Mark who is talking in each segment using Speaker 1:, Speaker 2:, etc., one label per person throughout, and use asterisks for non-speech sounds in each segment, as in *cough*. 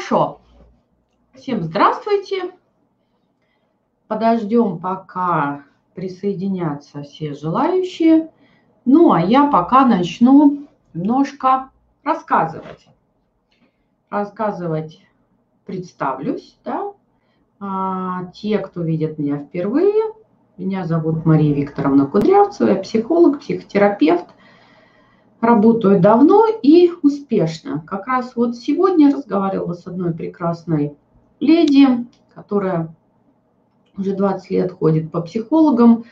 Speaker 1: Хорошо. Всем здравствуйте. Подождем, пока присоединятся все желающие. Ну, а я пока начну немножко рассказывать. Рассказывать представлюсь, да. А, те, кто видит меня впервые, меня зовут Мария Викторовна Кудрявцева, я психолог, психотерапевт. Работаю давно и успешно. Как раз вот сегодня разговаривала с одной прекрасной леди, которая уже 20 лет ходит по психологам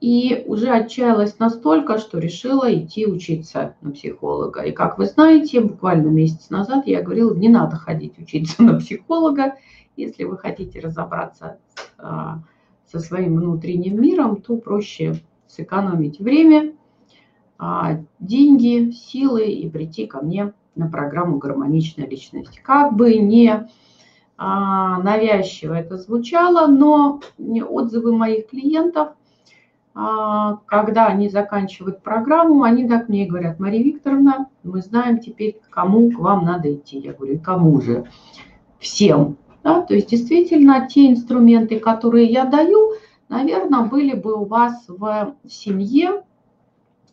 Speaker 1: и уже отчаялась настолько, что решила идти учиться на психолога. И как вы знаете, буквально месяц назад я говорила, не надо ходить учиться на психолога. Если вы хотите разобраться а, со своим внутренним миром, то проще сэкономить время, деньги, силы и прийти ко мне на программу «Гармоничная личность». Как бы не а, навязчиво это звучало, но отзывы моих клиентов, а, когда они заканчивают программу, они так мне говорят, Мария Викторовна, мы знаем теперь, кому к вам надо идти. Я говорю, кому же? Всем. Да? То есть действительно те инструменты, которые я даю, наверное, были бы у вас в семье,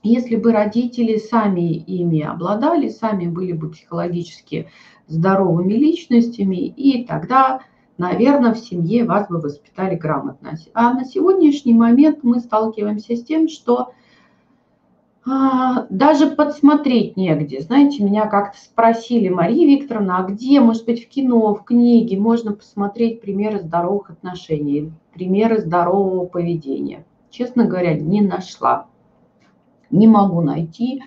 Speaker 1: если бы родители сами ими обладали, сами были бы психологически здоровыми личностями, и тогда, наверное, в семье вас бы воспитали грамотно. А на сегодняшний момент мы сталкиваемся с тем, что а, даже подсмотреть негде. Знаете, меня как-то спросили, Мария Викторовна, а где, может быть, в кино, в книге можно посмотреть примеры здоровых отношений, примеры здорового поведения? Честно говоря, не нашла. Не могу найти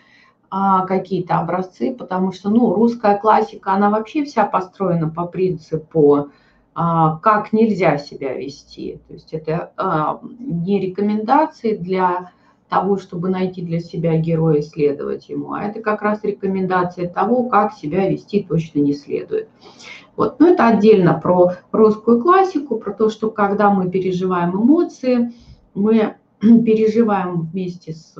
Speaker 1: а, какие-то образцы, потому что, ну, русская классика, она вообще вся построена по принципу, а, как нельзя себя вести. То есть это а, не рекомендации для того, чтобы найти для себя героя и следовать ему, а это как раз рекомендация того, как себя вести точно не следует. Вот. Но это отдельно про русскую классику, про то, что когда мы переживаем эмоции, мы *clears throat* переживаем вместе с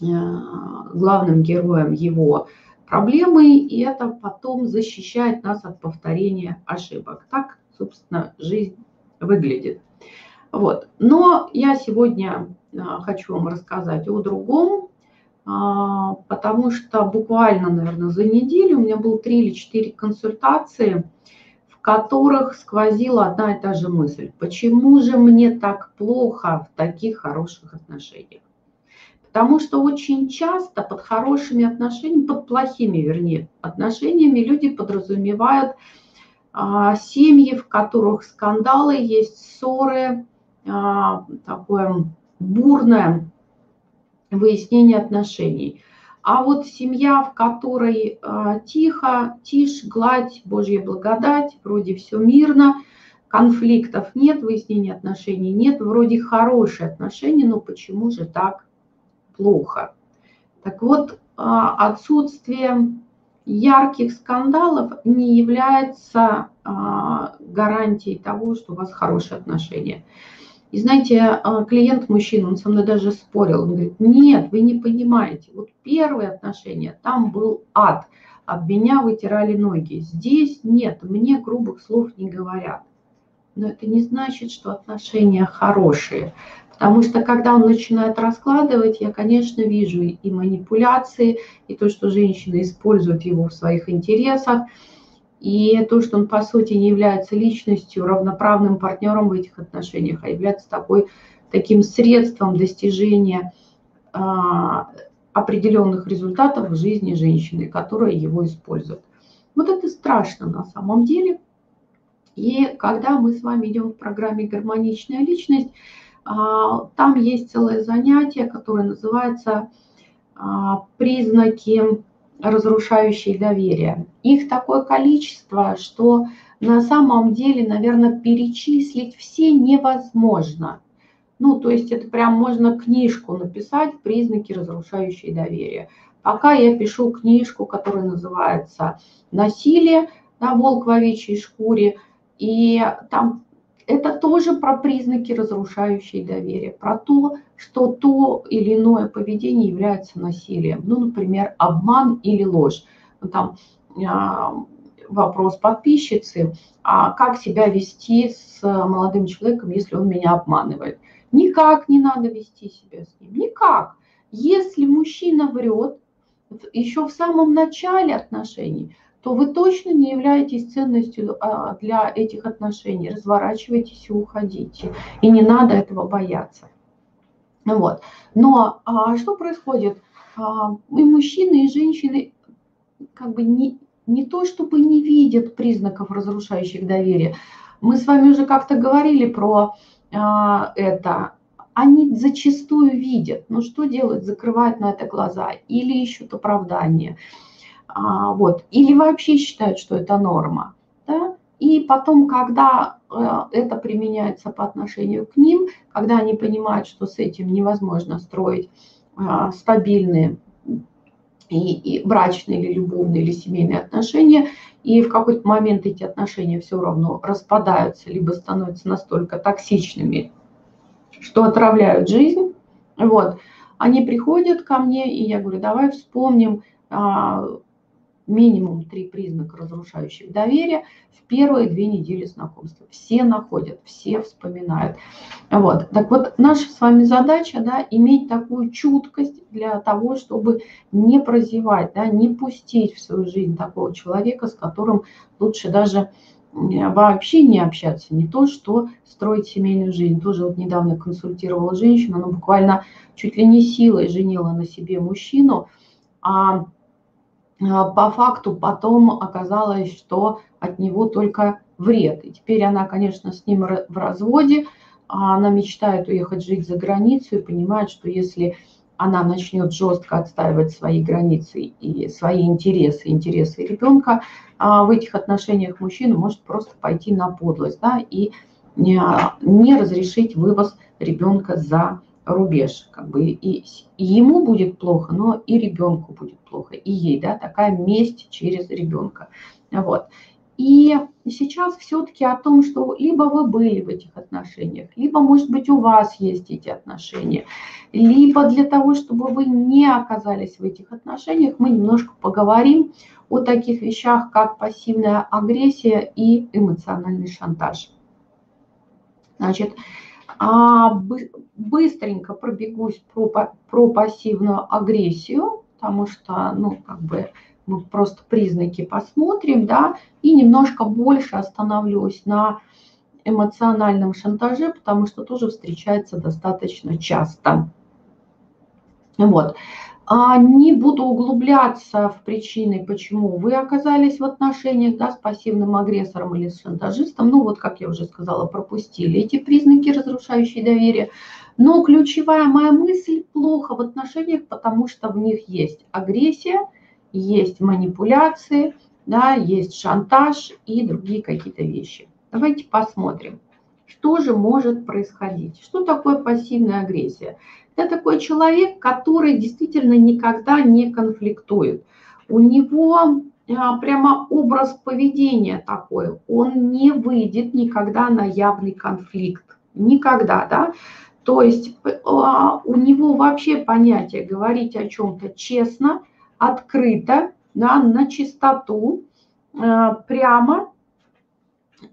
Speaker 1: главным героем его проблемы, и это потом защищает нас от повторения ошибок. Так, собственно, жизнь выглядит. Вот. Но я сегодня э, хочу вам рассказать о другом, а, потому что буквально, наверное, за неделю у меня было три или четыре консультации, в которых сквозила одна и та же мысль. Почему же мне так плохо в таких хороших отношениях? Потому что очень часто под хорошими отношениями, под плохими, вернее, отношениями люди подразумевают а, семьи, в которых скандалы есть, ссоры, а, такое бурное выяснение отношений. А вот семья, в которой а, тихо, тишь, гладь, Божья благодать, вроде все мирно, конфликтов нет, выяснения отношений нет, вроде хорошие отношения, но почему же так плохо. Так вот, а, отсутствие ярких скандалов не является а, гарантией того, что у вас хорошие отношения. И знаете, а, клиент мужчина, он со мной даже спорил, он говорит, нет, вы не понимаете, вот первые отношения, там был ад, об меня вытирали ноги. Здесь нет, мне грубых слов не говорят. Но это не значит, что отношения хорошие. Потому что когда он начинает раскладывать, я, конечно, вижу и манипуляции, и то, что женщина использует его в своих интересах, и то, что он, по сути, не является личностью, равноправным партнером в этих отношениях, а является такой, таким средством достижения а, определенных результатов в жизни женщины, которая его использует. Вот это страшно на самом деле. И когда мы с вами идем в программе «Гармоничная личность», там есть целое занятие, которое называется а, «Признаки разрушающие доверие». Их такое количество, что на самом деле, наверное, перечислить все невозможно. Ну, то есть это прям можно книжку написать «Признаки, разрушающие доверие». Пока я пишу книжку, которая называется «Насилие», да, «Волк в овечьей шкуре», и там это тоже про признаки, разрушающие доверие, про то, что то или иное поведение является насилием. Ну, например, обман или ложь. Ну, там, а, вопрос подписчицы, а как себя вести с молодым человеком, если он меня обманывает. Никак не надо вести себя с ним, никак. Если мужчина врет еще в самом начале отношений, то вы точно не являетесь ценностью а, для этих отношений. Разворачивайтесь и уходите. И не надо этого бояться. Вот. Но а, что происходит? А, и мужчины, и женщины как бы не, не то чтобы не видят признаков разрушающих доверие. Мы с вами уже как-то говорили про а, это. Они зачастую видят, но что делают? Закрывают на это глаза или ищут оправдание. А, вот. Или вообще считают, что это норма. Да? И потом, когда э, это применяется по отношению к ним, когда они понимают, что с этим невозможно строить а, стабильные и, и брачные или любовные или семейные отношения, и в какой-то момент эти отношения все равно распадаются, либо становятся настолько токсичными, что отравляют жизнь, вот, они приходят ко мне, и я говорю, давай вспомним, а, минимум три признака разрушающих доверия в первые две недели знакомства. Все находят, все вспоминают. Вот. Так вот, наша с вами задача да, иметь такую чуткость для того, чтобы не прозевать, да, не пустить в свою жизнь такого человека, с которым лучше даже вообще не общаться, не то, что строить семейную жизнь. Тоже вот недавно консультировала женщину, она буквально чуть ли не силой женила на себе мужчину, а по факту потом оказалось, что от него только вред. И теперь она, конечно, с ним в разводе, а она мечтает уехать жить за границу и понимает, что если она начнет жестко отстаивать свои границы и свои интересы, интересы ребенка, а в этих отношениях мужчина может просто пойти на подлость да, и не, не разрешить вывоз ребенка за рубеж, как бы и, и ему будет плохо, но и ребенку будет плохо, и ей, да, такая месть через ребенка, вот. И сейчас все-таки о том, что либо вы были в этих отношениях, либо, может быть, у вас есть эти отношения, либо для того, чтобы вы не оказались в этих отношениях, мы немножко поговорим о таких вещах, как пассивная агрессия и эмоциональный шантаж. Значит, а быстренько пробегусь про, про пассивную агрессию, потому что, ну, как бы мы просто признаки посмотрим, да, и немножко больше остановлюсь на эмоциональном шантаже, потому что тоже встречается достаточно часто. Вот. А не буду углубляться в причины, почему вы оказались в отношениях да, с пассивным агрессором или с шантажистом. Ну вот, как я уже сказала, пропустили эти признаки, разрушающие доверие. Но ключевая моя мысль – плохо в отношениях, потому что в них есть агрессия, есть манипуляции, да, есть шантаж и другие какие-то вещи. Давайте посмотрим, что же может происходить. Что такое пассивная агрессия? Это такой человек, который действительно никогда не конфликтует. У него а, прямо образ поведения такой. Он не выйдет никогда на явный конфликт. Никогда, да. То есть а, у него вообще понятие говорить о чем-то честно, открыто, да, на чистоту, а, прямо,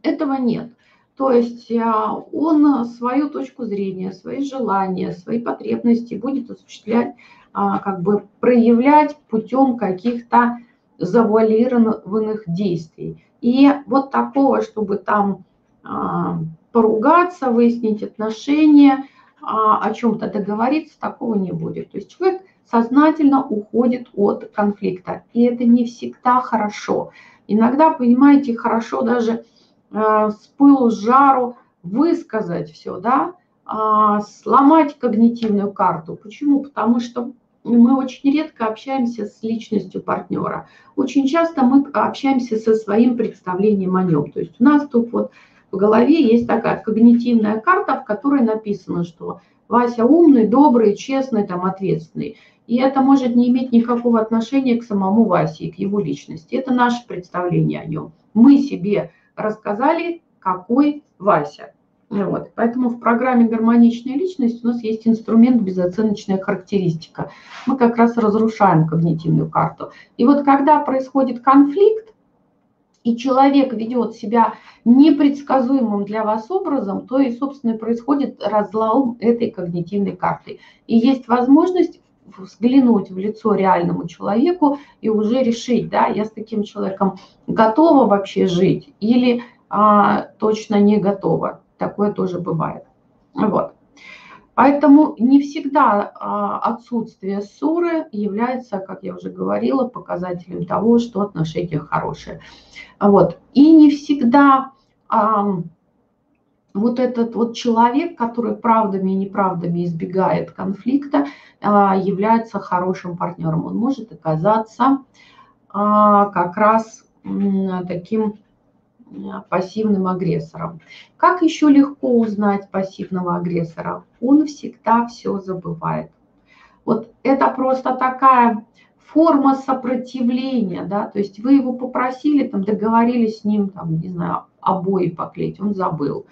Speaker 1: этого нет. То есть а, он свою точку зрения, свои желания, свои потребности будет осуществлять, а, как бы проявлять путем каких-то завуалированных действий. И вот такого, чтобы там а, поругаться, выяснить отношения, о чем-то договориться, такого не будет. То есть человек сознательно уходит от конфликта. И это не всегда хорошо. Иногда, понимаете, хорошо даже Э, с пылу, с жару высказать все, да, а, сломать когнитивную карту. Почему? Потому что мы очень редко общаемся с личностью партнера. Очень часто мы общаемся со своим представлением о нем. То есть у нас тут вот в голове есть такая когнитивная карта, в которой написано, что Вася умный, добрый, честный, там, ответственный. И это может не иметь никакого отношения к самому Васе и к его личности. Это наше представление о нем. Мы себе рассказали, какой Вася. Вот. Поэтому в программе «Гармоничная личность» у нас есть инструмент «Безоценочная характеристика». Мы как раз разрушаем когнитивную карту. И вот когда происходит конфликт, и человек ведет себя непредсказуемым для вас образом, то и, собственно, происходит разлом этой когнитивной карты. И есть возможность взглянуть в лицо реальному человеку и уже решить, да, я с таким человеком готова вообще жить или а, точно не готова. Такое тоже бывает. Вот. Поэтому не всегда а, отсутствие ссоры является, как я уже говорила, показателем того, что отношения хорошие. Вот. И не всегда вот этот вот человек, который правдами и неправдами избегает конфликта, а, является хорошим партнером. Он может оказаться а, как раз таким пассивным агрессором. Как еще легко узнать пассивного агрессора? Он всегда все забывает. Вот это просто такая форма сопротивления, да, то есть вы его попросили, там, договорились с ним, там, не знаю, обои поклеить, он забыл.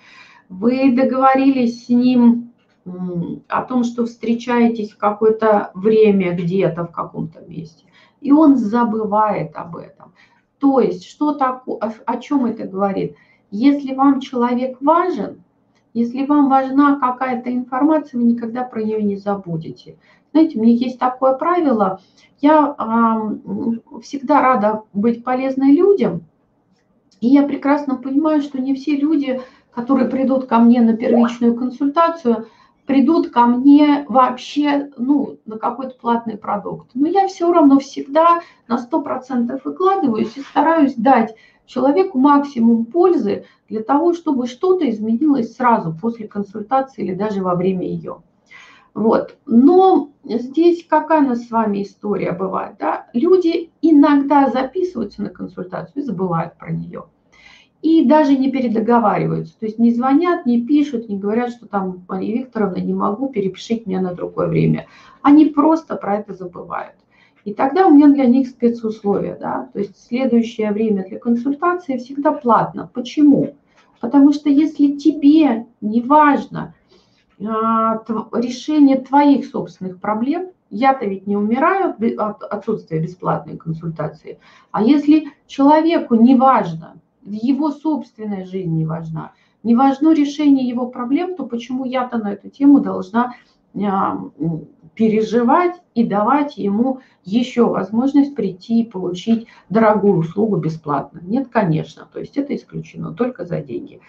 Speaker 1: Вы договорились с ним о том, что встречаетесь какое-то время где-то в каком-то месте, и он забывает об этом. То есть, что такое, о чем это говорит? Если вам человек важен, если вам важна какая-то информация, вы никогда про нее не забудете. Знаете, у меня есть такое правило, я э, всегда рада быть полезной людям, и я прекрасно понимаю, что не все люди, которые придут ко мне на первичную консультацию, придут ко мне вообще ну, на какой-то платный продукт. Но я все равно всегда на 100% выкладываюсь и стараюсь дать человеку максимум пользы для того, чтобы что-то изменилось сразу после консультации или даже во время ее. Вот. Но здесь какая у нас с вами история бывает? Да? Люди иногда записываются на консультацию и забывают про нее и даже не передоговариваются. То есть не звонят, не пишут, не говорят, что там, Мария Викторовна, не могу, перепишите меня на другое время. Они просто про это забывают. И тогда у меня для них спецусловия, да, то есть следующее время для консультации всегда платно. Почему? Потому что если тебе не важно а, решение твоих собственных проблем, я-то ведь не умираю от отсутствия бесплатной консультации, а если человеку не важно, его собственной жизни важна, не важно решение его проблем, то почему я-то на эту тему должна а, переживать и давать ему еще возможность прийти и получить дорогую услугу бесплатно? Нет, конечно, то есть это исключено только за деньги.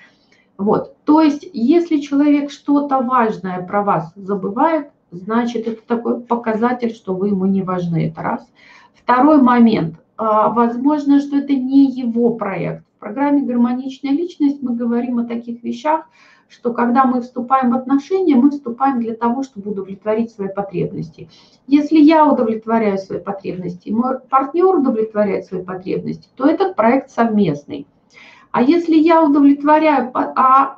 Speaker 1: Вот, то есть если человек что-то важное про вас забывает, значит это такой показатель, что вы ему не важны, это раз. Второй момент, а, возможно, что это не его проект, программе «Гармоничная личность» мы говорим о таких вещах, что когда мы вступаем в отношения, мы вступаем для того, чтобы удовлетворить свои потребности. Если я удовлетворяю свои потребности, мой партнер удовлетворяет свои потребности, то этот проект совместный. А если я удовлетворяю, а,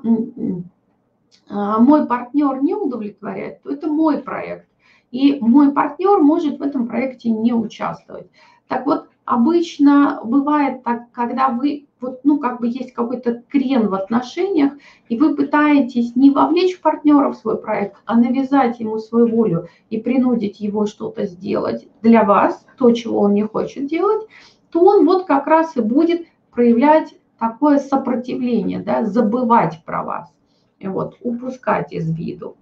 Speaker 1: а мой партнер не удовлетворяет, то это мой проект. И мой партнер может в этом проекте не участвовать. Так вот, обычно бывает так, когда вы вот, ну, как бы есть какой-то крен в отношениях, и вы пытаетесь не вовлечь партнера в свой проект, а навязать ему свою волю и принудить его что-то сделать для вас, то, чего он не хочет делать, то он вот как раз и будет проявлять такое сопротивление, да, забывать про вас, и вот, упускать из виду.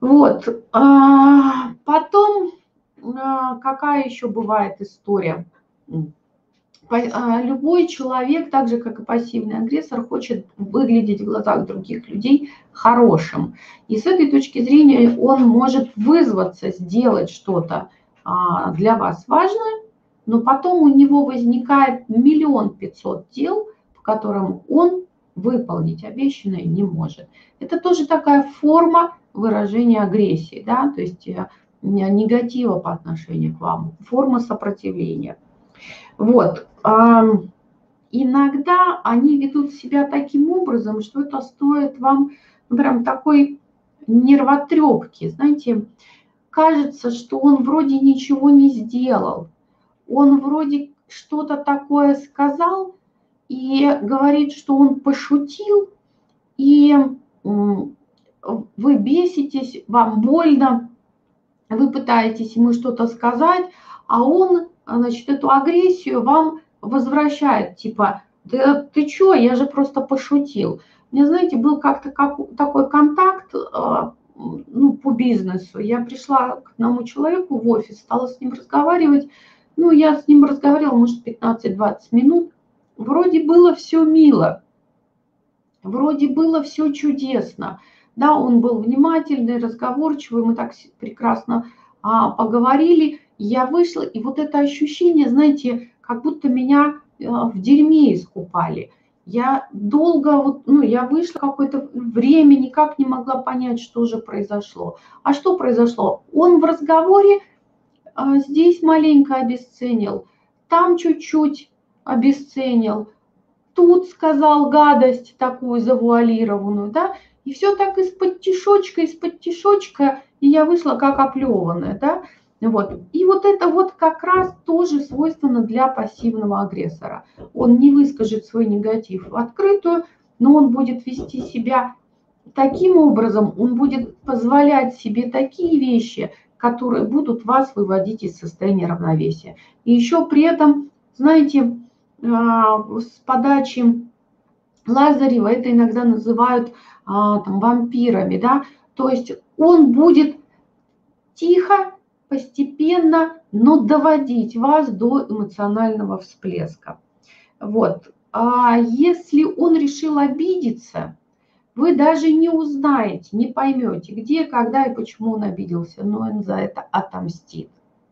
Speaker 1: Вот, а, потом, какая еще бывает история? А, любой человек, так же как и пассивный агрессор, хочет выглядеть в глазах других людей хорошим. И с этой точки зрения он может вызваться сделать что-то а, для вас важное, но потом у него возникает миллион пятьсот дел, по которым он выполнить обещанное не может. Это тоже такая форма выражения агрессии, да, то есть э, негатива по отношению к вам, форма сопротивления. Вот. Иногда они ведут себя таким образом, что это стоит вам прям такой нервотрепки. Знаете, кажется, что он вроде ничего не сделал. Он вроде что-то такое сказал и говорит, что он пошутил, и вы беситесь, вам больно, вы пытаетесь ему что-то сказать, а он значит, эту агрессию вам возвращает, типа, да ты чё, я же просто пошутил. Мне, знаете, был как-то как, такой контакт а, ну, по бизнесу. Я пришла к одному человеку в офис, стала с ним разговаривать. Ну, я с ним разговаривала, может, 15-20 минут. Вроде было все мило, вроде было все чудесно. Да, он был внимательный, разговорчивый, мы так прекрасно а, поговорили. Я вышла, и вот это ощущение, знаете, как будто меня а, в дерьме искупали. Я долго, вот, ну, я вышла какое-то время, никак не могла понять, что же произошло. А что произошло? Он в разговоре а, здесь маленько обесценил, там чуть-чуть обесценил, тут сказал гадость такую завуалированную, да, и все так из-под тишочка, из-под тишочка, и я вышла как оплеванная, да. Вот. И вот это вот как раз тоже свойственно для пассивного агрессора. Он не выскажет свой негатив в открытую, но он будет вести себя таким образом, он будет позволять себе такие вещи, которые будут вас выводить из состояния равновесия. И еще при этом, знаете, а, с подачи Лазарева это иногда называют там, вампирами, да, то есть он будет тихо, постепенно, но доводить вас до эмоционального всплеска. Вот. А если он решил обидеться, вы даже не узнаете, не поймете, где, когда и почему он обиделся, но он за это отомстит.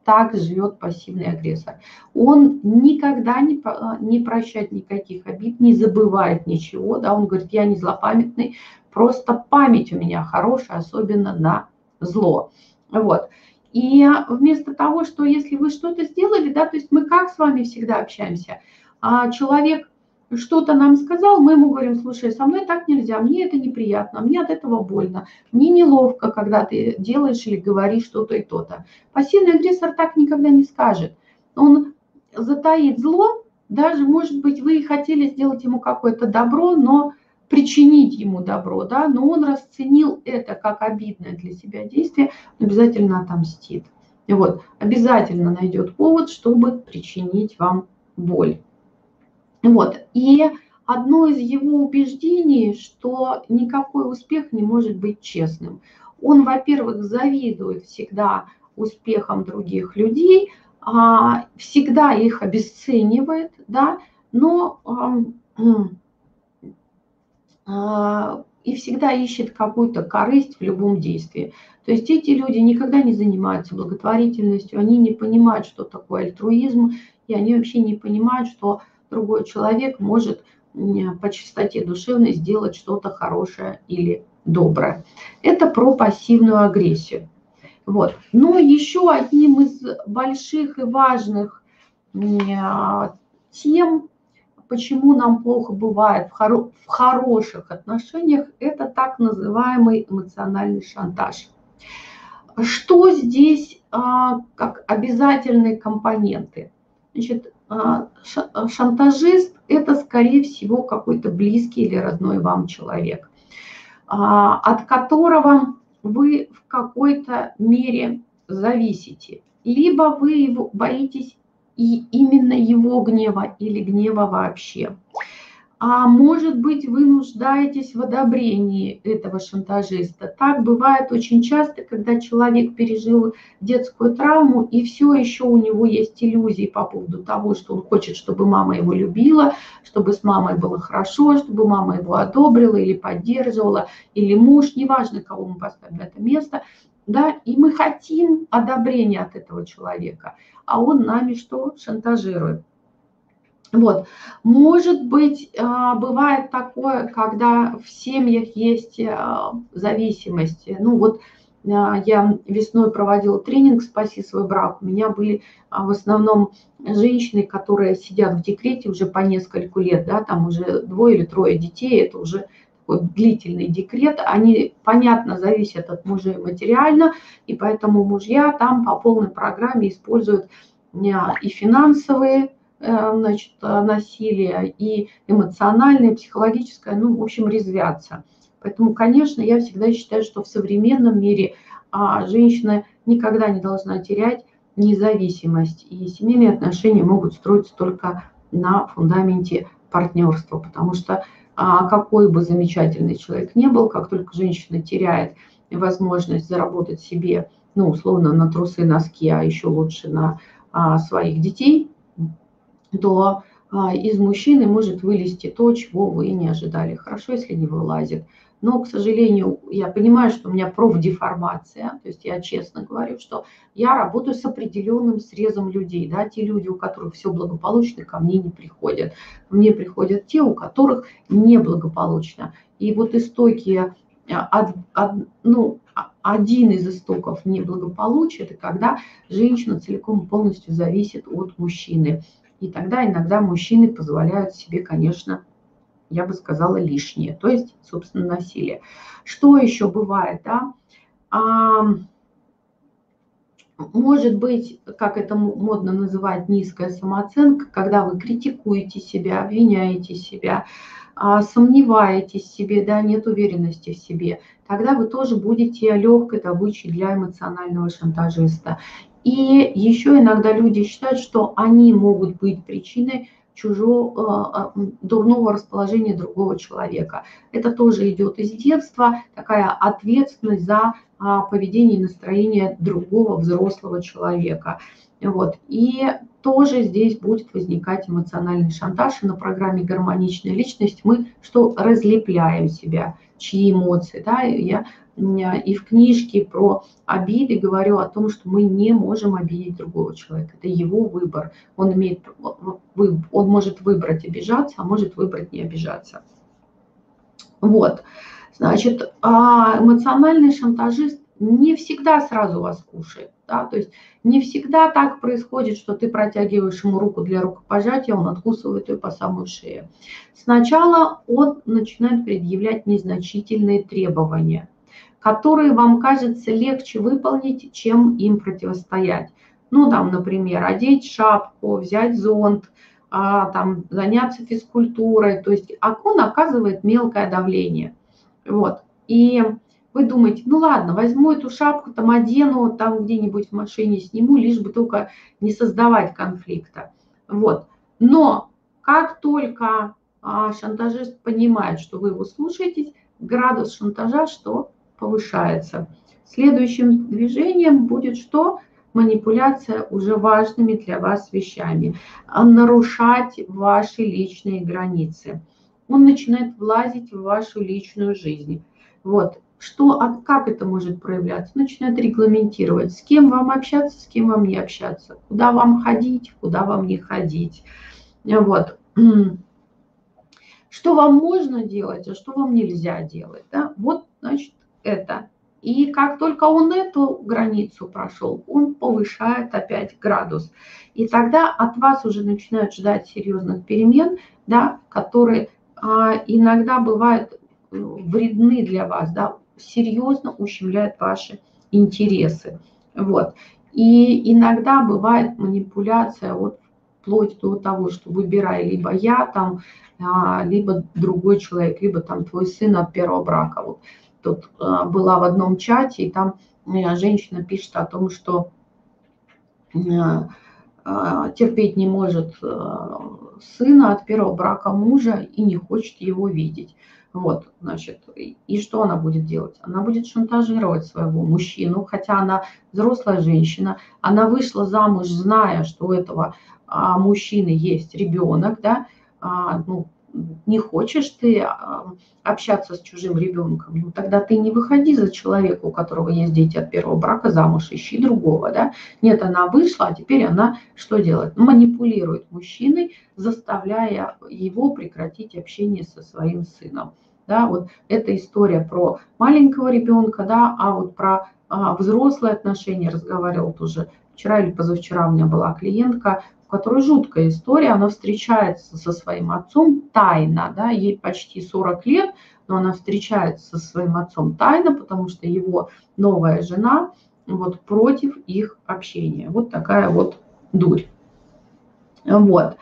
Speaker 1: Так живет пассивный агрессор. Он никогда не, не прощает никаких обид, не забывает ничего. Да? Он говорит, я не злопамятный, просто память у меня хорошая, особенно на зло. Вот. И вместо того, что если вы что-то сделали, да, то есть мы как с вами всегда общаемся, а человек что-то нам сказал, мы ему говорим, слушай, со мной так нельзя, мне это неприятно, мне от этого больно, мне неловко, когда ты делаешь или говоришь что-то и то-то. Пассивный агрессор так никогда не скажет. Он затаит зло, даже, может быть, вы хотели сделать ему какое-то добро, но причинить ему добро, да, но он расценил это как обидное для себя действие, он обязательно отомстит. И вот, обязательно найдет повод, чтобы причинить вам боль. Вот, и одно из его убеждений, что никакой успех не может быть честным. Он, во-первых, завидует всегда успехам других людей, а, всегда их обесценивает, да, но а, и всегда ищет какую-то корысть в любом действии. То есть эти люди никогда не занимаются благотворительностью, они не понимают, что такое альтруизм, и они вообще не понимают, что другой человек может по чистоте душевной сделать что-то хорошее или доброе. Это про пассивную агрессию. Вот. Но еще одним из больших и важных тем почему нам плохо бывает в, хоро в хороших отношениях, это так называемый эмоциональный шантаж. Что здесь а, как обязательные компоненты? Значит, шантажист – это, скорее всего, какой-то близкий или родной вам человек, а, от которого вы в какой-то мере зависите. Либо вы его боитесь и именно его гнева или гнева вообще. А может быть, вы нуждаетесь в одобрении этого шантажиста. Так бывает очень часто, когда человек пережил детскую травму, и все еще у него есть иллюзии по поводу того, что он хочет, чтобы мама его любила, чтобы с мамой было хорошо, чтобы мама его одобрила или поддерживала, или муж, неважно, кого мы поставим на это место – да, и мы хотим одобрения от этого человека, а он нами что? Шантажирует. Вот. Может быть, а, бывает такое, когда в семьях есть а, зависимости. Ну вот а, я весной проводила тренинг «Спаси свой брак». У меня были в основном женщины, которые сидят в декрете уже по нескольку лет, да, там уже двое или трое детей, это уже такой длительный декрет, они, понятно, зависят от мужей материально, и поэтому мужья там по полной программе используют э, и финансовые э, значит, насилие, и эмоциональное, и психологическое, ну, в общем, резвятся. Поэтому, конечно, я всегда считаю, что в современном мире а, женщина никогда не должна терять независимость, и семейные отношения могут строиться только на фундаменте партнерства, потому что а, какой бы замечательный человек ни был, как только женщина теряет возможность заработать себе, ну, условно, на трусы, носки, а еще лучше на а, своих детей, то а, из мужчины может вылезти то, чего вы не ожидали. Хорошо, если не вылазит. Но, к сожалению, я понимаю, что у меня профдеформация, то есть я честно говорю, что я работаю с определенным срезом людей. Да? Те люди, у которых все благополучно, ко мне не приходят. Мне приходят те, у которых неблагополучно. И вот истоки, от, от, ну, один из истоков неблагополучия, это когда женщина целиком полностью зависит от мужчины. И тогда иногда мужчины позволяют себе, конечно, я бы сказала, лишнее, то есть, собственно, насилие. Что еще бывает, да? А, может быть, как это модно называть, низкая самооценка, когда вы критикуете себя, обвиняете себя, а, сомневаетесь в себе, да, нет уверенности в себе, тогда вы тоже будете легкой добычей для эмоционального шантажиста. И еще иногда люди считают, что они могут быть причиной чужого а, дурного расположения другого человека. Это тоже идет из детства, такая ответственность за а, поведение и настроение другого взрослого человека. Вот. И тоже здесь будет возникать эмоциональный шантаж. И на программе «Гармоничная личность» мы что разлепляем себя, чьи эмоции. Да? Я и в книжке про обиды говорю о том, что мы не можем обидеть другого человека. Это его выбор. Он, имеет, он может выбрать обижаться, а может выбрать не обижаться. Вот. Значит, а эмоциональный шантажист не всегда сразу вас кушает. Да? То есть не всегда так происходит, что ты протягиваешь ему руку для рукопожатия, он откусывает ее по самую шею. Сначала он начинает предъявлять незначительные требования – которые вам кажется легче выполнить, чем им противостоять. Ну, там, например, одеть шапку, взять зонт, а, там, заняться физкультурой. То есть он оказывает мелкое давление. Вот. И вы думаете, ну ладно, возьму эту шапку, там одену, там где-нибудь в машине сниму, лишь бы только не создавать конфликта. Вот. Но как только а, шантажист понимает, что вы его слушаетесь, градус шантажа что? Повышается. Следующим движением будет что? Манипуляция уже важными для вас вещами. А нарушать ваши личные границы. Он начинает влазить в вашу личную жизнь. Вот. Что, а как это может проявляться? Начинает регламентировать, с кем вам общаться, с кем вам не общаться, куда вам ходить, куда вам не ходить. Вот. Что вам можно делать, а что вам нельзя делать. Да? Вот, значит, это. И как только он эту границу прошел, он повышает опять градус. И тогда от вас уже начинают ждать серьезных перемен, да, которые а, иногда бывают ну, вредны для вас, да, серьезно ущемляют ваши интересы. Вот. И иногда бывает манипуляция вот вплоть до того, что выбирай либо я там, а, либо другой человек, либо там твой сын от первого брака. Вот тут а, была в одном чате, и там женщина пишет о том, что а, а, терпеть не может сына от первого брака мужа и не хочет его видеть. Вот, значит, и что она будет делать? Она будет шантажировать своего мужчину, хотя она взрослая женщина, она вышла замуж, зная, что у этого мужчины есть ребенок, да, ну, не хочешь ты а, общаться с чужим ребенком, ну тогда ты не выходи за человека, у которого есть дети от первого брака, замуж, ищи другого, да. Нет, она вышла, а теперь она что делает? Манипулирует мужчиной, заставляя его прекратить общение со своим сыном. Да, вот эта история про маленького ребенка, да, а вот про а, взрослые отношения разговаривал тоже вчера или позавчера у меня была клиентка, у которой жуткая история, она встречается со своим отцом тайно, да, ей почти 40 лет, но она встречается со своим отцом тайно, потому что его новая жена вот против их общения. Вот такая вот дурь. Вот.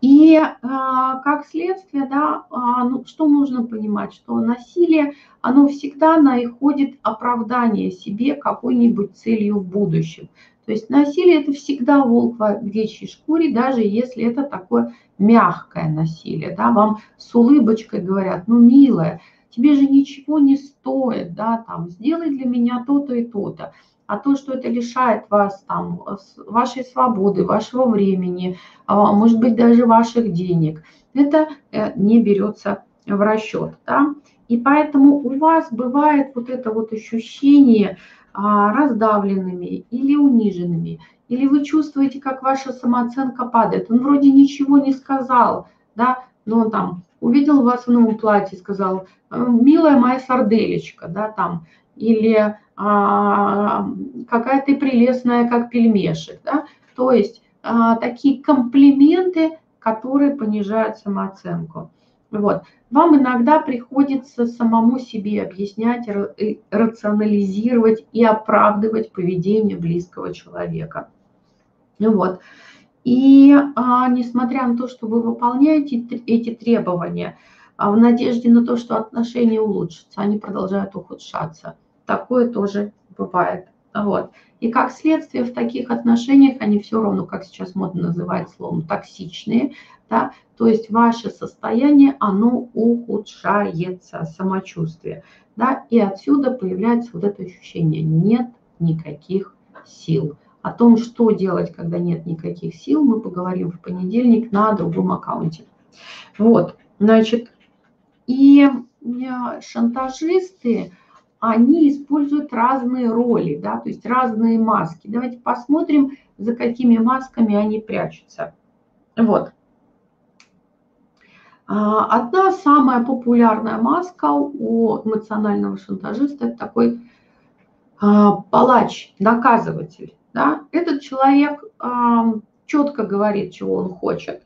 Speaker 1: И а, как следствие, да, а, ну, что нужно понимать, что насилие, оно всегда находит оправдание себе какой-нибудь целью в будущем. То есть насилие – это всегда волк в овечьей шкуре, даже если это такое мягкое насилие. Да? Вам с улыбочкой говорят, ну, милая, тебе же ничего не стоит, да, там, сделай для меня то-то и то-то. А то, что это лишает вас там вашей свободы, вашего времени, а, может быть, даже ваших денег, это э, не берется в расчет. Да? И поэтому у вас бывает вот это вот ощущение раздавленными или униженными, или вы чувствуете, как ваша самооценка падает. Он вроде ничего не сказал, да, но он там увидел вас в новом платье, сказал, «Э, милая моя сарделечка, да, там, или а, какая ты прелестная, как пельмешек, да, то есть а, такие комплименты, которые понижают самооценку. Вот. Вам иногда приходится самому себе объяснять, рационализировать и оправдывать поведение близкого человека. Вот. И а, несмотря на то, что вы выполняете эти требования, а в надежде на то, что отношения улучшатся, они продолжают ухудшаться. Такое тоже бывает. Вот. И как следствие в таких отношениях они все равно, как сейчас модно называть словом, токсичные, да, то есть ваше состояние, оно ухудшается, самочувствие, да, и отсюда появляется вот это ощущение, нет никаких сил. О том, что делать, когда нет никаких сил, мы поговорим в понедельник на другом аккаунте. Вот, значит, и э, шантажисты, они используют разные роли, да, то есть разные маски. Давайте посмотрим, за какими масками они прячутся. Вот. А, одна самая популярная маска у эмоционального шантажиста – это такой а, палач, наказыватель. Да? Этот человек четко говорит, чего он хочет,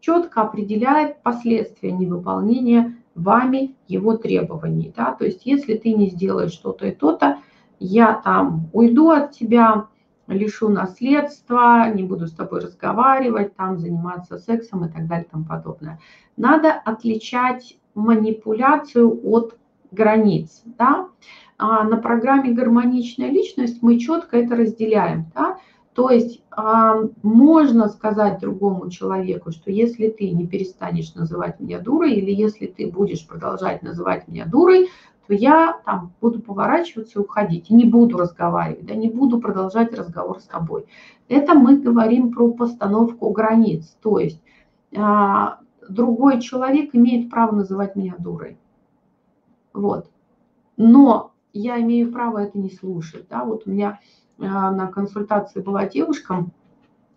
Speaker 1: четко определяет последствия невыполнения вами его требований. Да? То есть если ты не сделаешь что-то и то-то, я там уйду от тебя, лишу наследства, не буду с тобой разговаривать, там заниматься сексом и так далее и тому подобное. Надо отличать манипуляцию от границ. Да? А на программе «Гармоничная личность» мы четко это разделяем. Да? То есть а, можно сказать другому человеку, что если ты не перестанешь называть меня дурой, или если ты будешь продолжать называть меня дурой, то я там буду поворачиваться и уходить, и не буду разговаривать, да, не буду продолжать разговор с тобой. Это мы говорим про постановку границ, то есть а, другой человек имеет право называть меня дурой. Вот. Но я имею право это не слушать. Да? Вот у меня на консультации была девушка,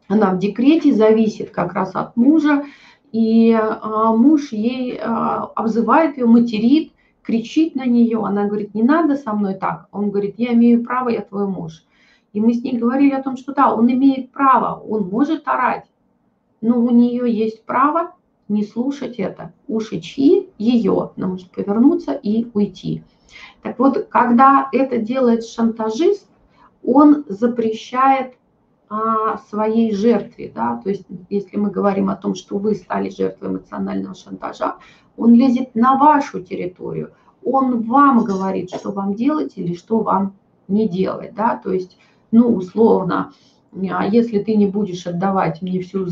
Speaker 1: она в декрете, зависит как раз от мужа, и а, муж ей а, обзывает ее, материт, кричит на нее. Она говорит, не надо со мной так. Он говорит, я имею право, я твой муж. И мы с ней говорили о том, что да, он имеет право, он может орать, но у нее есть право не слушать это. Уши чьи? Ее. Она может повернуться и уйти. Так вот, когда это делает шантажист, он запрещает а, своей жертве, да, то есть если мы говорим о том, что вы стали жертвой эмоционального шантажа, он лезет на вашу территорию, он вам говорит, что вам делать или что вам не делать, да, то есть, ну, условно, а если ты не будешь отдавать мне всю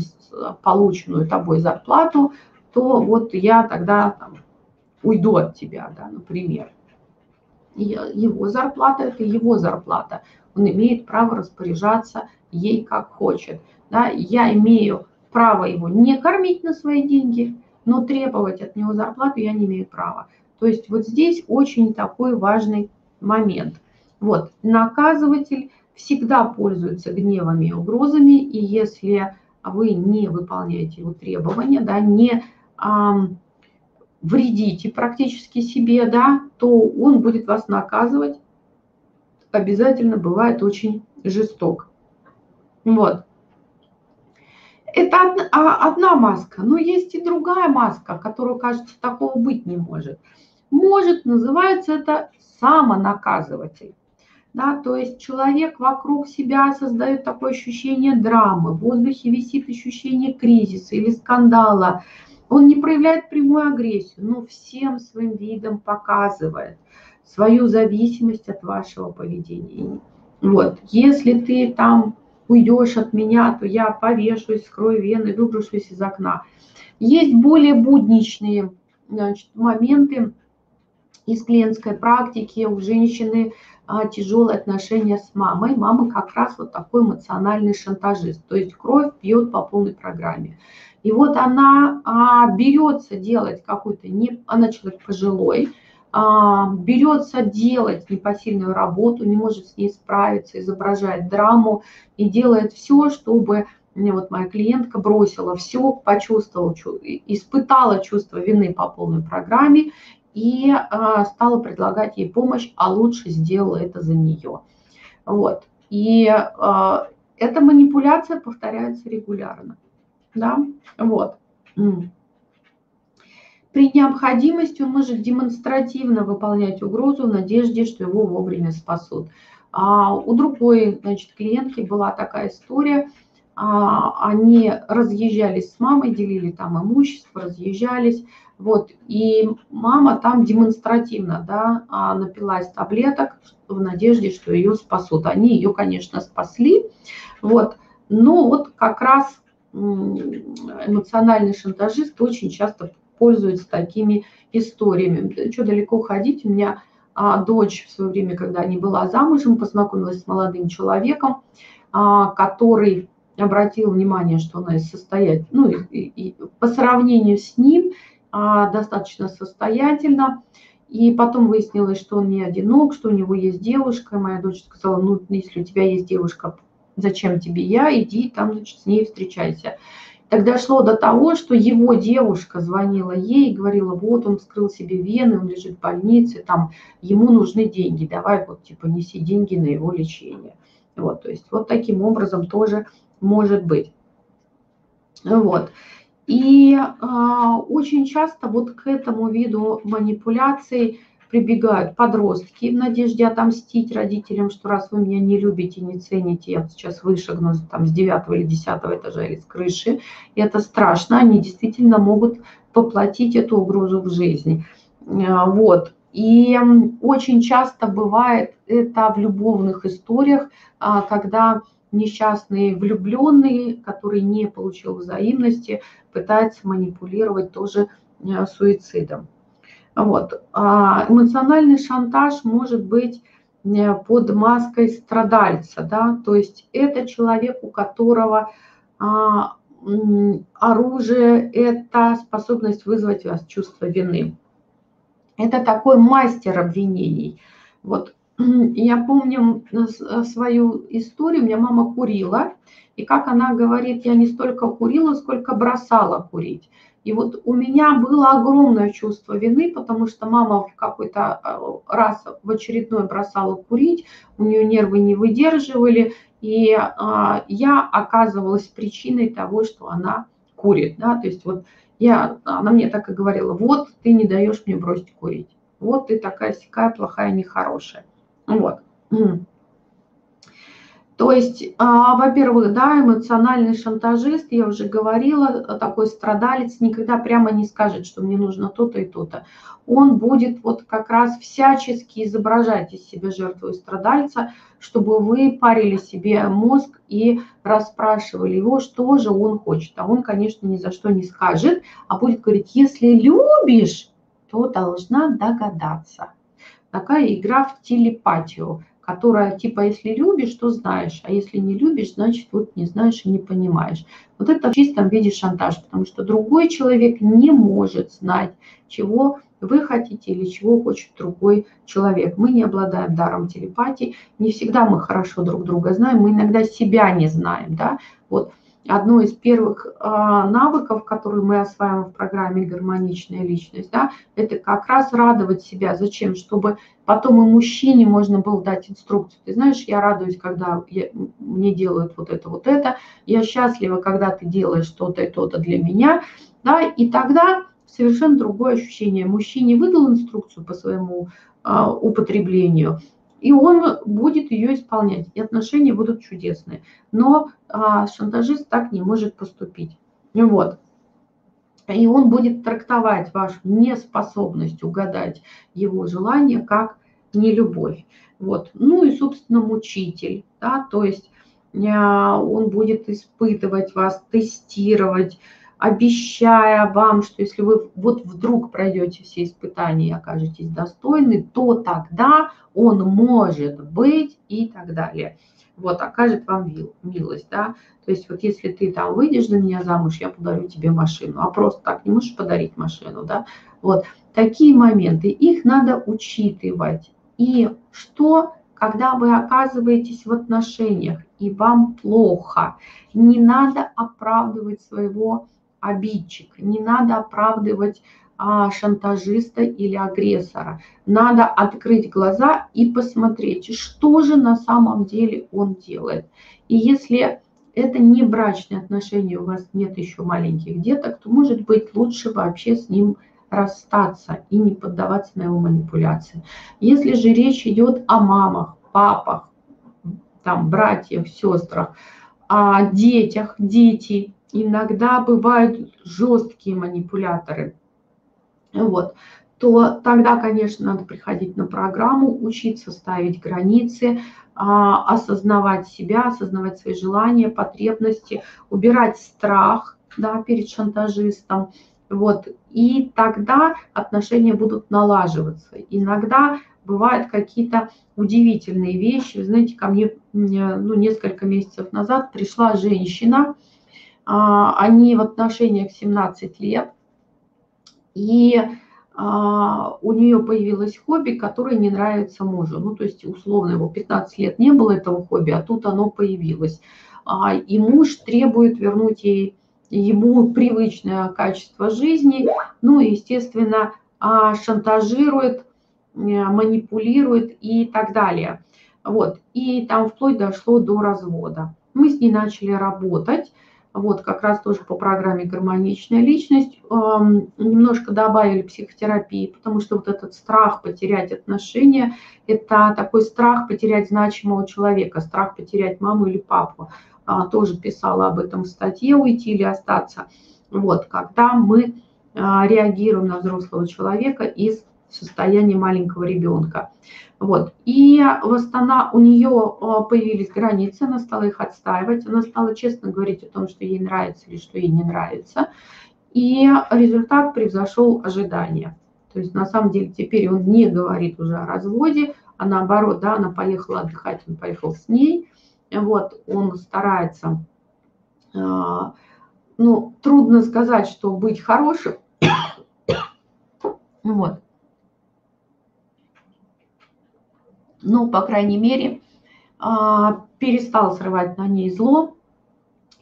Speaker 1: полученную тобой зарплату, то вот я тогда там, уйду от тебя, да, например. Его зарплата – это его зарплата. Он имеет право распоряжаться ей как хочет. Да? Я имею право его не кормить на свои деньги, но требовать от него зарплату я не имею права. То есть вот здесь очень такой важный момент. Вот, наказыватель всегда пользуется гневами и угрозами, и если вы не выполняете его требования, да, не ам, вредите практически себе, да, то он будет вас наказывать, обязательно бывает очень жесток. Вот. Это одна, а, одна маска, но есть и другая маска, которую, кажется, такого быть не может. Может, называется это самонаказыватель. Да, то есть человек вокруг себя создает такое ощущение драмы, в воздухе висит ощущение кризиса или скандала. Он не проявляет прямую агрессию, но всем своим видом показывает свою зависимость от вашего поведения. Вот, если ты там уйдешь от меня, то я повешусь, скрою вены, выброшусь из окна. Есть более будничные значит, моменты из клиентской практики у женщины а, тяжелые отношения с мамой. Мама как раз вот такой эмоциональный шантажист, то есть кровь пьет по полной программе. И вот она а, берется делать какую-то, не, она человек пожилой, берется делать непосильную работу, не может с ней справиться, изображает драму и делает все, чтобы мне вот моя клиентка бросила все, почувствовала, испытала чувство вины по полной программе и а, стала предлагать ей помощь, а лучше сделала это за нее. Вот. И а, эта манипуляция повторяется регулярно. Да? Вот. При необходимости он может демонстративно выполнять угрозу в надежде, что его вовремя спасут. А у другой значит, клиентки была такая история, а, они разъезжались с мамой, делили там имущество, разъезжались, вот, и мама там демонстративно, да, а, напилась таблеток в надежде, что ее спасут. Они ее, конечно, спасли, вот, но вот как раз эмоциональный шантажист очень часто пользуется такими историями. Что далеко ходить, у меня а, дочь в свое время, когда не была замужем, познакомилась с молодым человеком, а, который обратил внимание, что она состоять, ну, и, и, по сравнению с ним а, достаточно состоятельна. И потом выяснилось, что он не одинок, что у него есть девушка. Моя дочь сказала, ну, если у тебя есть девушка, зачем тебе я, иди там, значит, с ней встречайся. Тогда шло до того, что его девушка звонила ей и говорила, вот он вскрыл себе вены, он лежит в больнице, там ему нужны деньги, давай вот типа неси деньги на его лечение. Вот, то есть вот таким образом тоже может быть. Вот. И э, очень часто вот к этому виду манипуляций прибегают подростки в надежде отомстить родителям, что раз вы меня не любите, не цените, я сейчас вышагну там с девятого или десятого этажа или с крыши. И это страшно, они действительно могут воплотить эту угрозу в жизни. А, вот. И очень часто бывает это в любовных историях, а, когда несчастный влюбленный, который не получил взаимности, пытается манипулировать тоже а, суицидом. Вот. А эмоциональный шантаж может быть э, под маской страдальца, да, то есть это человек, у которого а, оружие – это способность вызвать у вас чувство вины. Это такой мастер обвинений. Вот я помню э, свою историю, у меня мама курила, и как она говорит, я не столько курила, сколько бросала курить. И вот у меня было огромное чувство вины, потому что мама в какой-то э, раз в очередной бросала курить, у нее нервы не выдерживали, и а, я оказывалась причиной того, что она курит. Да? То есть вот я, она мне так и говорила, вот ты не даешь мне бросить курить, вот ты такая сякая, плохая, нехорошая. Вот. То есть, а, во-первых, да, эмоциональный шантажист, я уже говорила, такой страдалец никогда прямо не скажет, что мне нужно то-то и то-то. Он будет вот как раз всячески изображать из себя жертву и страдальца, чтобы вы парили себе мозг и расспрашивали его, что же он хочет. А он, конечно, ни за что не скажет, а будет говорить, если любишь, то должна догадаться. Такая игра в телепатию которая типа, если любишь, то знаешь, а если не любишь, значит, вот не знаешь и не понимаешь. Вот это в чистом виде шантаж, потому что другой человек не может знать, чего вы хотите или чего хочет другой человек. Мы не обладаем даром телепатии, не всегда мы хорошо друг друга знаем, мы иногда себя не знаем, да, вот одно из первых а, навыков, которые мы осваиваем в программе «Гармоничная личность», да, это как раз радовать себя. Зачем? Чтобы потом и мужчине можно было дать инструкцию. Ты знаешь, я радуюсь, когда я, мне делают вот это, вот это. Я счастлива, когда ты делаешь то-то и то-то для меня. Да, и тогда совершенно другое ощущение. Мужчине выдал инструкцию по своему а, употреблению – и он будет ее исполнять, и отношения будут чудесные. Но а, шантажист так не может поступить. Вот. И он будет трактовать вашу неспособность угадать его желание как не любовь. Вот. Ну и, собственно, мучитель, да, то есть а, он будет испытывать вас, тестировать, обещая вам, что если вы вот вдруг пройдете все испытания и окажетесь достойны, то тогда он может быть и так далее. Вот, окажет вам милость, да. То есть вот если ты там выйдешь за меня замуж, я подарю тебе машину, а просто так не можешь подарить машину, да. Вот, такие моменты, их надо учитывать. И что когда вы оказываетесь в отношениях и вам плохо, не надо оправдывать своего обидчика, не надо оправдывать а, шантажиста или агрессора. Надо открыть глаза и посмотреть, что же на самом деле он делает. И если это не брачные отношения, у вас нет еще маленьких деток, то, может быть, лучше вообще с ним расстаться и не поддаваться на его манипуляции. Если же речь идет о мамах, папах, там, братьях, сестрах, о детях, дети иногда бывают жесткие манипуляторы, вот, то тогда, конечно, надо приходить на программу, учиться ставить границы, а, осознавать себя, осознавать свои желания, потребности, убирать страх да, перед шантажистом, вот, и тогда отношения будут налаживаться. Иногда бывают какие-то удивительные вещи. Вы знаете, ко мне ну, несколько месяцев назад пришла женщина, они в отношениях 17 лет, и а, у нее появилось хобби, которое не нравится мужу. Ну, то есть, условно, его 15 лет не было этого хобби, а тут оно появилось. А, и муж требует вернуть ей ему привычное качество жизни, ну естественно, а, шантажирует, э, манипулирует и так далее. Вот. И там вплоть дошло до развода. Мы с ней начали работать, вот как раз тоже по программе «Гармоничная личность». Эм, немножко добавили психотерапии, потому что вот этот страх потерять отношения – это такой страх потерять значимого человека, страх потерять маму или папу. А, тоже писала об этом в статье «Уйти или остаться». Вот, когда мы а, реагируем на взрослого человека из состояния маленького ребенка. Вот. И восстана, у нее а, появились границы, она стала их отстаивать, она стала честно говорить о том, что ей нравится или что ей не нравится. И результат превзошел ожидания. То есть на самом деле теперь он не говорит уже о разводе, а наоборот, да, она поехала отдыхать, он поехал с ней, вот, он старается, а, ну, трудно сказать, что быть хорошим, *coughs* вот, ну, по крайней мере, а, перестал срывать на ней зло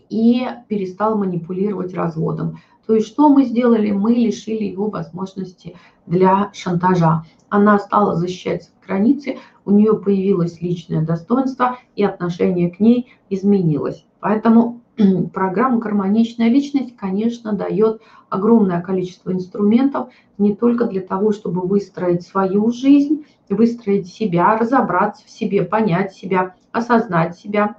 Speaker 1: и перестал манипулировать разводом. То есть что мы сделали? Мы лишили его возможности для шантажа. Она стала защищать границы, у нее появилось личное достоинство, и отношение к ней изменилось. Поэтому *clears throat* программа «Гармоничная личность», конечно, дает огромное количество инструментов не только для того, чтобы выстроить свою жизнь, выстроить себя, разобраться в себе, понять себя, осознать себя,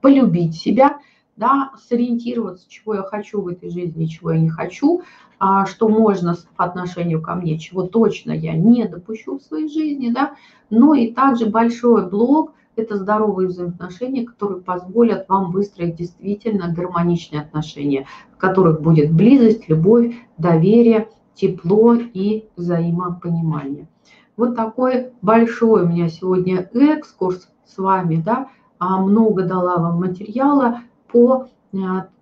Speaker 1: полюбить себя – да, сориентироваться, чего я хочу в этой жизни, чего я не хочу, а, что можно по отношению ко мне, чего точно я не допущу в своей жизни, да, но и также большой блок – это здоровые взаимоотношения, которые позволят вам выстроить действительно гармоничные отношения, в которых будет близость, любовь, доверие, тепло и взаимопонимание. Вот такой большой у меня сегодня экскурс с вами, да, а, много дала вам материала, по э,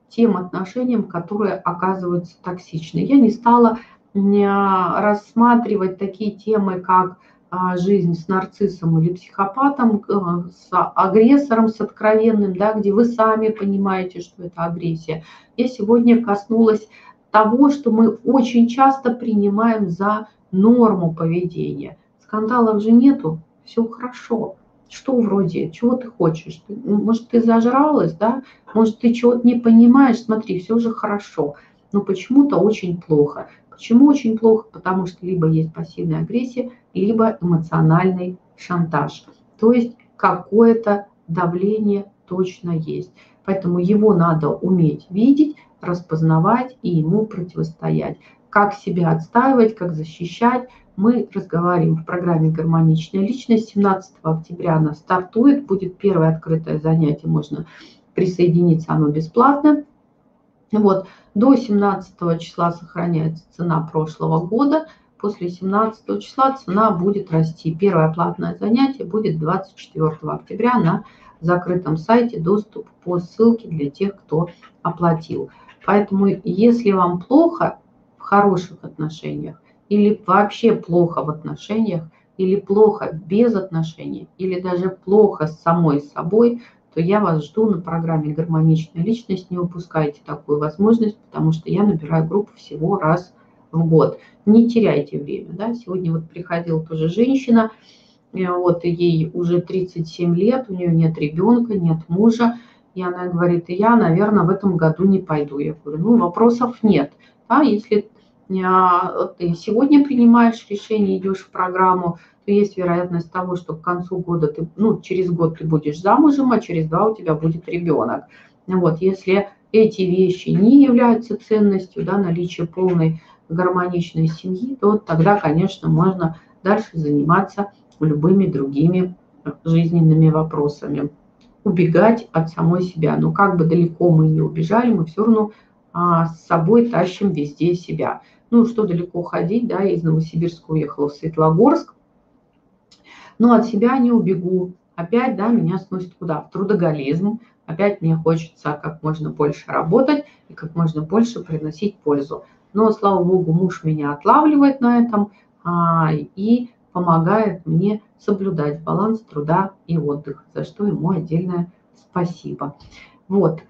Speaker 1: тем отношениям, которые оказываются токсичны. Я не стала э, рассматривать такие темы, как а, жизнь с нарциссом или психопатом, э, с агрессором, с откровенным, да, где вы сами понимаете, что это агрессия. Я сегодня коснулась того, что мы очень часто принимаем за норму поведения. Скандалов же нету, все хорошо что вроде, чего ты хочешь? Ну, может, ты зажралась, да? Может, ты чего-то не понимаешь? Смотри, все же хорошо. Но почему-то очень плохо. Почему очень плохо? Потому что либо есть пассивная агрессия, либо эмоциональный шантаж. То есть какое-то давление точно есть. Поэтому его надо уметь видеть, распознавать и ему противостоять. Как себя отстаивать, как защищать, мы разговариваем в программе «Гармоничная личность». 17 октября она стартует, будет первое открытое занятие, можно присоединиться, оно бесплатно. Вот, до 17 числа сохраняется цена прошлого года, после 17 числа цена будет расти. Первое платное занятие будет 24 октября на закрытом сайте, доступ по ссылке для тех, кто оплатил. Поэтому если вам плохо в хороших отношениях, или вообще плохо в отношениях, или плохо без отношений, или даже плохо с самой собой, то я вас жду на программе «Гармоничная личность». Не упускайте такую возможность, потому что я набираю группу всего раз в год. Не теряйте время. Да? Сегодня вот приходила тоже женщина, э, вот ей уже 37 лет, у нее нет ребенка, нет мужа, и она говорит, я, наверное, в этом году не пойду. Я говорю, ну, вопросов нет. Да? Если а, ты сегодня принимаешь решение, идешь в программу, то есть вероятность того, что к концу года ты, ну, через год ты будешь замужем, а через два у тебя будет ребенок. Вот, если эти вещи не являются ценностью, да, наличие полной гармоничной семьи, то тогда, конечно, можно дальше заниматься любыми другими жизненными вопросами. Убегать от самой себя. Но как бы далеко мы не убежали, мы все равно а, с собой тащим везде себя. Ну, что далеко ходить, да, из Новосибирска уехала в Светлогорск, но от себя не убегу. Опять, да, меня сносит куда? В трудоголизм. Опять мне хочется как можно больше работать и как можно больше приносить пользу. Но, слава богу, муж меня отлавливает на этом а, и помогает мне соблюдать баланс труда и отдыха, за что ему отдельное спасибо. Вот.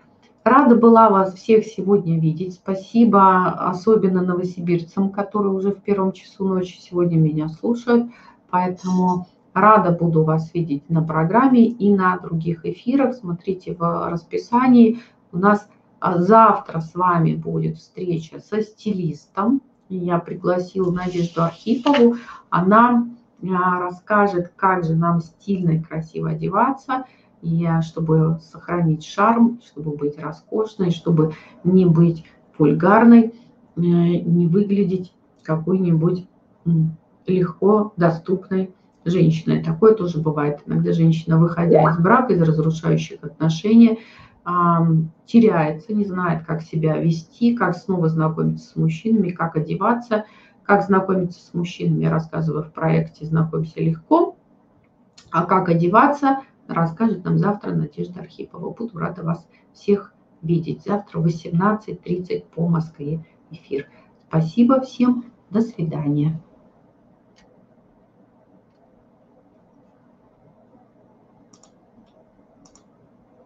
Speaker 1: Рада была вас всех сегодня видеть. Спасибо особенно новосибирцам, которые уже в первом часу ночи сегодня меня слушают. Поэтому Рада буду вас видеть на программе и на других эфирах. Смотрите в расписании. У нас а, завтра с вами будет встреча со стилистом. Я пригласила Надежду Архипову. Она а, расскажет, как же нам стильно и красиво одеваться, и а, чтобы сохранить шарм, чтобы быть роскошной, чтобы не быть вульгарной, э, не выглядеть какой-нибудь легко доступной женщиной. Такое тоже бывает. Иногда женщина, выходя из брака, из разрушающих отношений, теряется, не знает, как себя вести, как снова знакомиться с мужчинами, как одеваться, как знакомиться с мужчинами. Я рассказываю в проекте «Знакомься легко». А как одеваться, расскажет нам завтра Надежда Архипова. Буду рада вас всех видеть. Завтра в 18.30 по Москве эфир. Спасибо всем. До свидания.